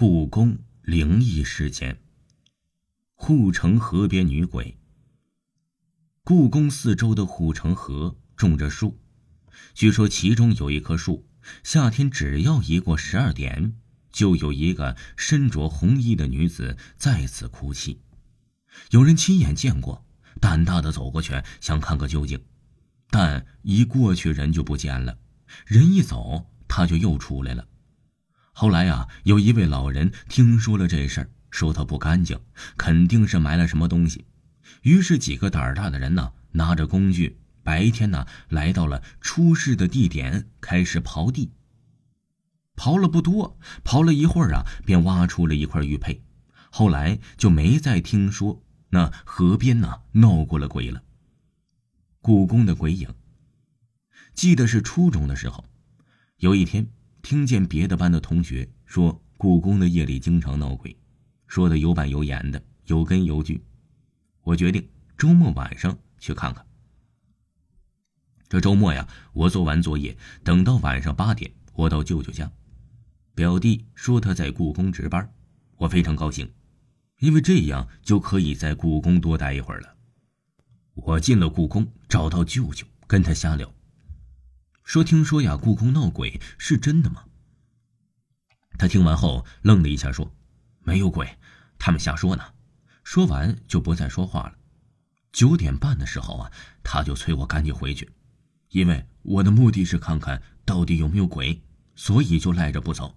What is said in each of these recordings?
故宫灵异事件。护城河边女鬼。故宫四周的护城河种着树，据说其中有一棵树，夏天只要一过十二点，就有一个身着红衣的女子在此哭泣。有人亲眼见过，胆大的走过去想看个究竟，但一过去人就不见了，人一走他就又出来了。后来啊，有一位老人听说了这事儿，说他不干净，肯定是埋了什么东西。于是几个胆儿大的人呢，拿着工具，白天呢来到了出事的地点，开始刨地。刨了不多，刨了一会儿啊，便挖出了一块玉佩。后来就没再听说那河边呢闹过了鬼了。故宫的鬼影，记得是初中的时候，有一天。听见别的班的同学说，故宫的夜里经常闹鬼，说的有板有眼的，有根有据。我决定周末晚上去看看。这周末呀，我做完作业，等到晚上八点，我到舅舅家。表弟说他在故宫值班，我非常高兴，因为这样就可以在故宫多待一会儿了。我进了故宫，找到舅舅，跟他瞎聊。说：“听说呀，故宫闹鬼是真的吗？”他听完后愣了一下，说：“没有鬼，他们瞎说呢。”说完就不再说话了。九点半的时候啊，他就催我赶紧回去，因为我的目的是看看到底有没有鬼，所以就赖着不走。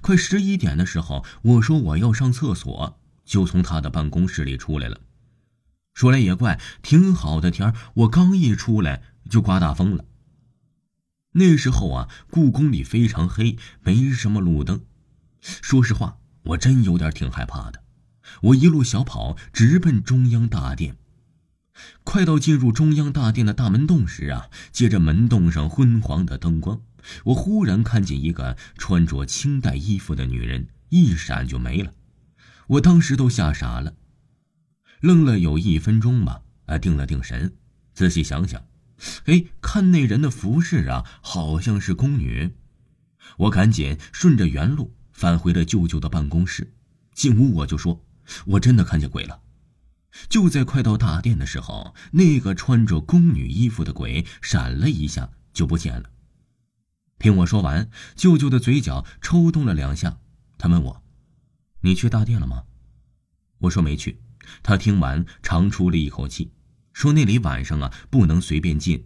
快十一点的时候，我说我要上厕所，就从他的办公室里出来了。说来也怪，挺好的天我刚一出来就刮大风了。那时候啊，故宫里非常黑，没什么路灯。说实话，我真有点挺害怕的。我一路小跑，直奔中央大殿。快到进入中央大殿的大门洞时啊，借着门洞上昏黄的灯光，我忽然看见一个穿着清代衣服的女人，一闪就没了。我当时都吓傻了，愣了有一分钟吧，啊，定了定神，仔细想想。哎，看那人的服饰啊，好像是宫女。我赶紧顺着原路返回了舅舅的办公室。进屋我就说：“我真的看见鬼了。”就在快到大殿的时候，那个穿着宫女衣服的鬼闪了一下就不见了。听我说完，舅舅的嘴角抽动了两下。他问我：“你去大殿了吗？”我说没去。他听完长出了一口气。说那里晚上啊不能随便进，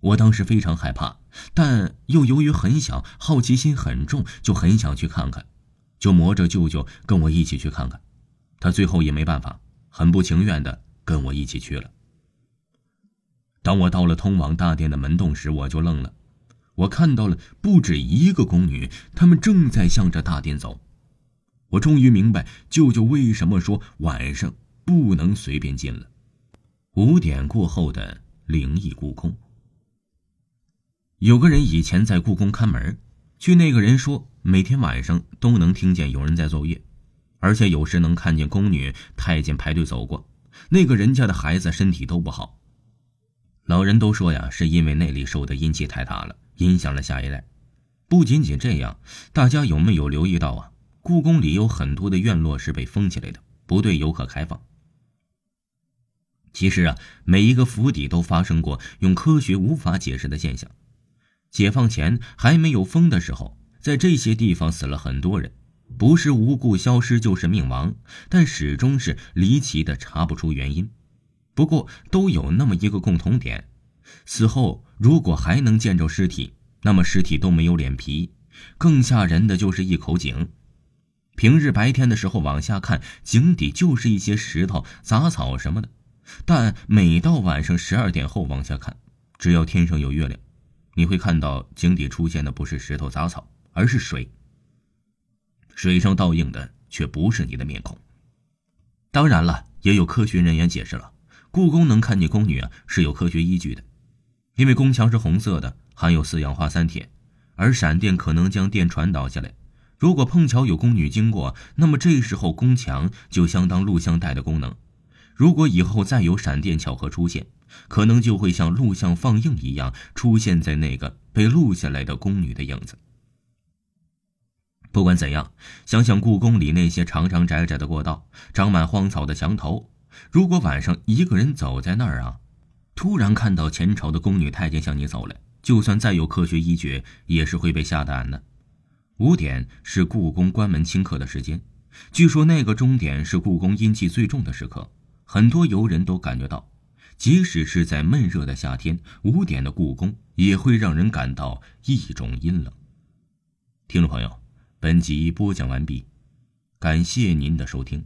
我当时非常害怕，但又由于很小，好奇心很重，就很想去看看，就磨着舅舅跟我一起去看看。他最后也没办法，很不情愿的跟我一起去了。当我到了通往大殿的门洞时，我就愣了，我看到了不止一个宫女，她们正在向着大殿走。我终于明白舅舅为什么说晚上不能随便进了。五点过后的灵异故宫，有个人以前在故宫看门，据那个人说，每天晚上都能听见有人在奏乐，而且有时能看见宫女、太监排队走过。那个人家的孩子身体都不好，老人都说呀，是因为那里受的阴气太大了，影响了下一代。不仅仅这样，大家有没有留意到啊？故宫里有很多的院落是被封起来的，不对游客开放。其实啊，每一个府邸都发生过用科学无法解释的现象。解放前还没有封的时候，在这些地方死了很多人，不是无故消失就是命亡，但始终是离奇的，查不出原因。不过都有那么一个共同点：死后如果还能见着尸体，那么尸体都没有脸皮。更吓人的就是一口井，平日白天的时候往下看，井底就是一些石头、杂草什么的。但每到晚上十二点后往下看，只要天上有月亮，你会看到井底出现的不是石头杂草，而是水。水上倒映的却不是你的面孔。当然了，也有科学人员解释了，故宫能看见宫女啊是有科学依据的，因为宫墙是红色的，含有四氧化三铁，而闪电可能将电传导下来。如果碰巧有宫女经过，那么这时候宫墙就相当录像带的功能。如果以后再有闪电巧合出现，可能就会像录像放映一样，出现在那个被录下来的宫女的影子。不管怎样，想想故宫里那些长长窄窄的过道，长满荒草的墙头，如果晚上一个人走在那儿啊，突然看到前朝的宫女太监向你走来，就算再有科学依据，也是会被吓胆的。五点是故宫关门清客的时间，据说那个钟点是故宫阴气最重的时刻，很多游人都感觉到，即使是在闷热的夏天，五点的故宫也会让人感到一种阴冷。听众朋友。本集播讲完毕，感谢您的收听。